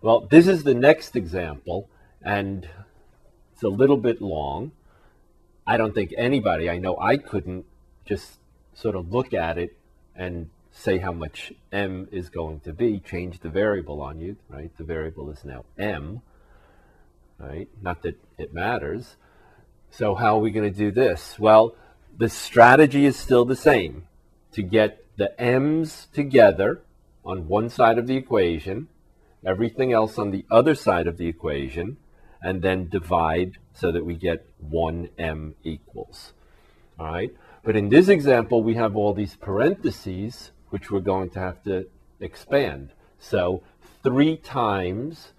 Well, this is the next example, and it's a little bit long. I don't think anybody, I know I couldn't just sort of look at it and say how much m is going to be, change the variable on you, right? The variable is now m, right? Not that it matters. So how are we going to do this? Well, the strategy is still the same. To get the m's together on one side of the equation, everything else on the other side of the equation, and then divide so that we get 1m equals. All right? But in this example, we have all these parentheses which we're going to have to expand. So 3 times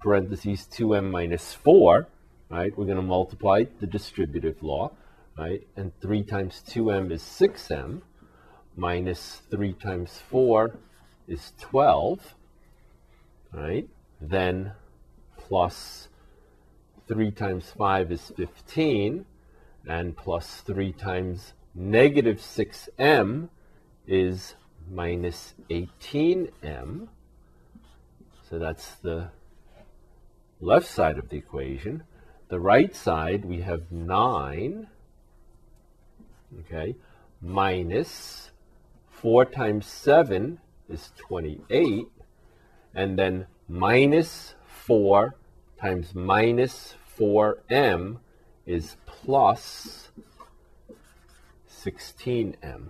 parentheses 2m minus 4, right? We're going to multiply the distributive law, right? And 3 times 2m is 6m, minus 3 times 4 is 12, right? Then plus 3 times 5 is 15, and plus 3 times negative 6m is minus 18m. So that's the left side of the equation. The right side, we have 9, okay, minus 4 times 7 is 28, and then minus 4 times minus 4m is plus 16m.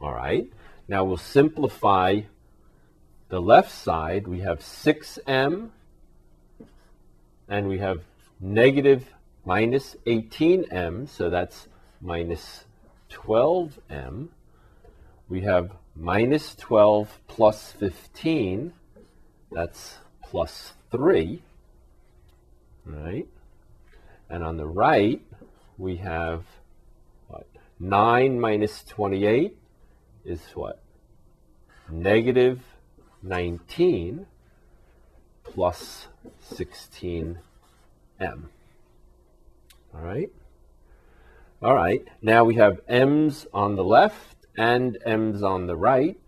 All right. Now we'll simplify the left side. We have 6m and we have negative minus 18m, so that's minus 12m. We have minus 12 plus 15, that's plus 3, right? And on the right, we have what? 9 minus 28 is what? Negative 19 plus 16m. All right? All right, now we have m's on the left and m's on the right.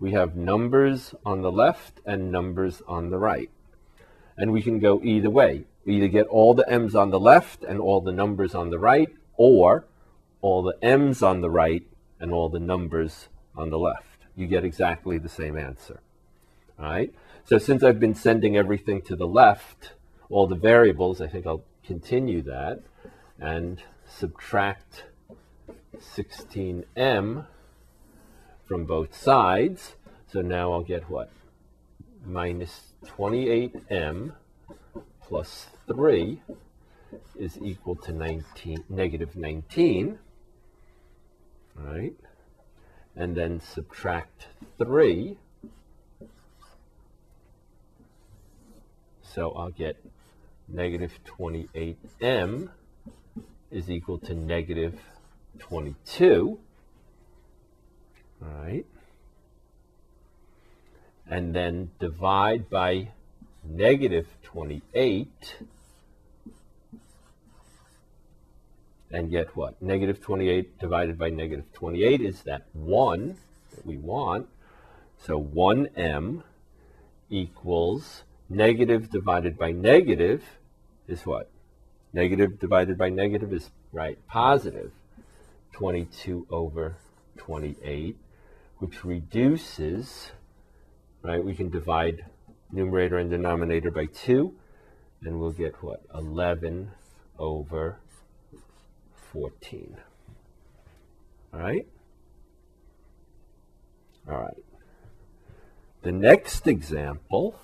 We have numbers on the left and numbers on the right. And we can go either way. We either get all the m's on the left and all the numbers on the right, or all the m's on the right and all the numbers on the left. You get exactly the same answer. All right? So since I've been sending everything to the left, all the variables, I think I'll continue that and subtract 16m from both sides. So now I'll get what? Minus 28m plus 3 is equal to 19, negative 19. All right? And then subtract 3. So I'll get negative 28m is equal to negative 22. Right. And then divide by negative 28 and get what? Negative 28 divided by negative 28 is that 1 that we want. So 1m equals negative divided by negative is what? Negative divided by negative is, right, positive 22 over 28, which reduces, right, we can divide numerator and denominator by 2, and we'll get what? 11 over 14. All right? All right. The next example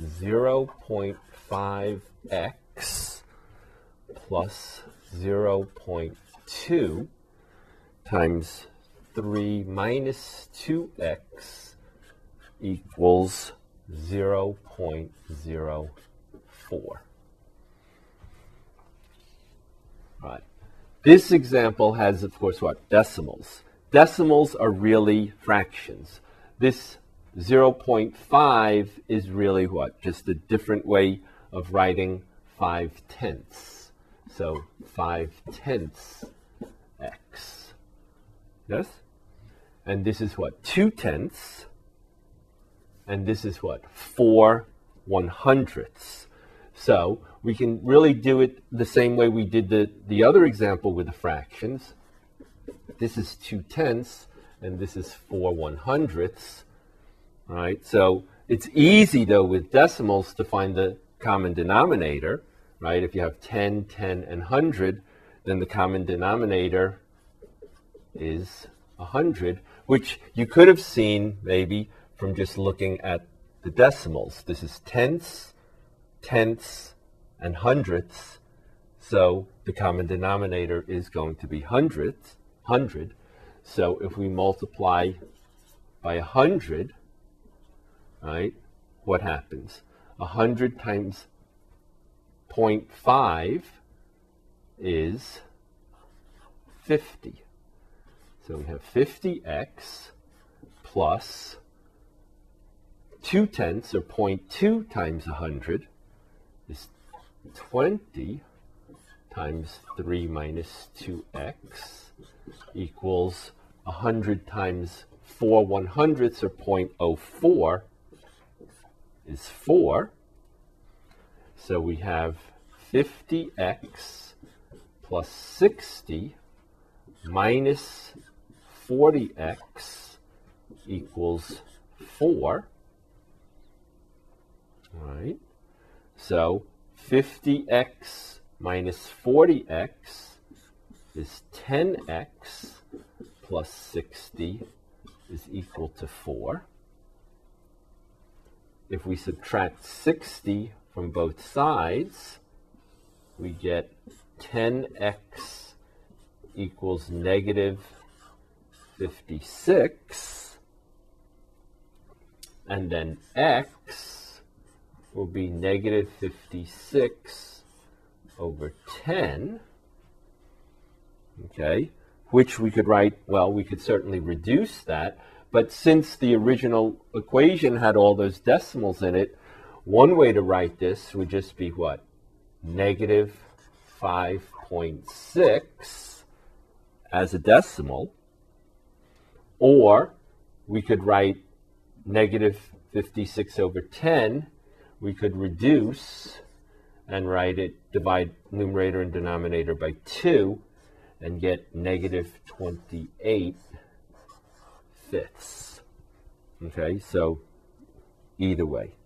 0.5x plus 0.2 times 3 minus 2x equals 0.04. Right. This example has, of course, what? Decimals. Decimals are really fractions. This 0.5 is really what? Just a different way of writing 5 tenths. So 5 tenths x. Yes? and this is what? 2 tenths, and this is what? 4 one hundredths. So we can really do it the same way we did the, the other example with the fractions. This is 2 tenths, and this is 4 one hundredths. Right? So it's easy, though, with decimals to find the common denominator. Right? If you have 10, 10, and 100, then the common denominator is 100, which you could have seen maybe from just looking at the decimals. This is tenths, tenths, and hundredths. So the common denominator is going to be hundredths, 100. So if we multiply by 100, right, what happens? 100 times 0.5 is 50. So we have 50x plus 2 tenths, or 0.2 times 100, is 20 times 3 minus 2x equals 100 times 4 one hundredths, or 0.04, is 4. So we have 50x plus 60 minus 40x equals 4. All right. So 50x minus 40x is 10x plus 60 is equal to 4. If we subtract 60 from both sides, we get 10x equals negative 56. And then x will be negative 56 over 10. Okay, which we could write, well, we could certainly reduce that. But since the original equation had all those decimals in it, one way to write this would just be what? Negative 5.6 as a decimal. Or we could write negative 56 over 10. We could reduce and write it, divide numerator and denominator by 2 and get negative 28 fifths. Okay, so either way.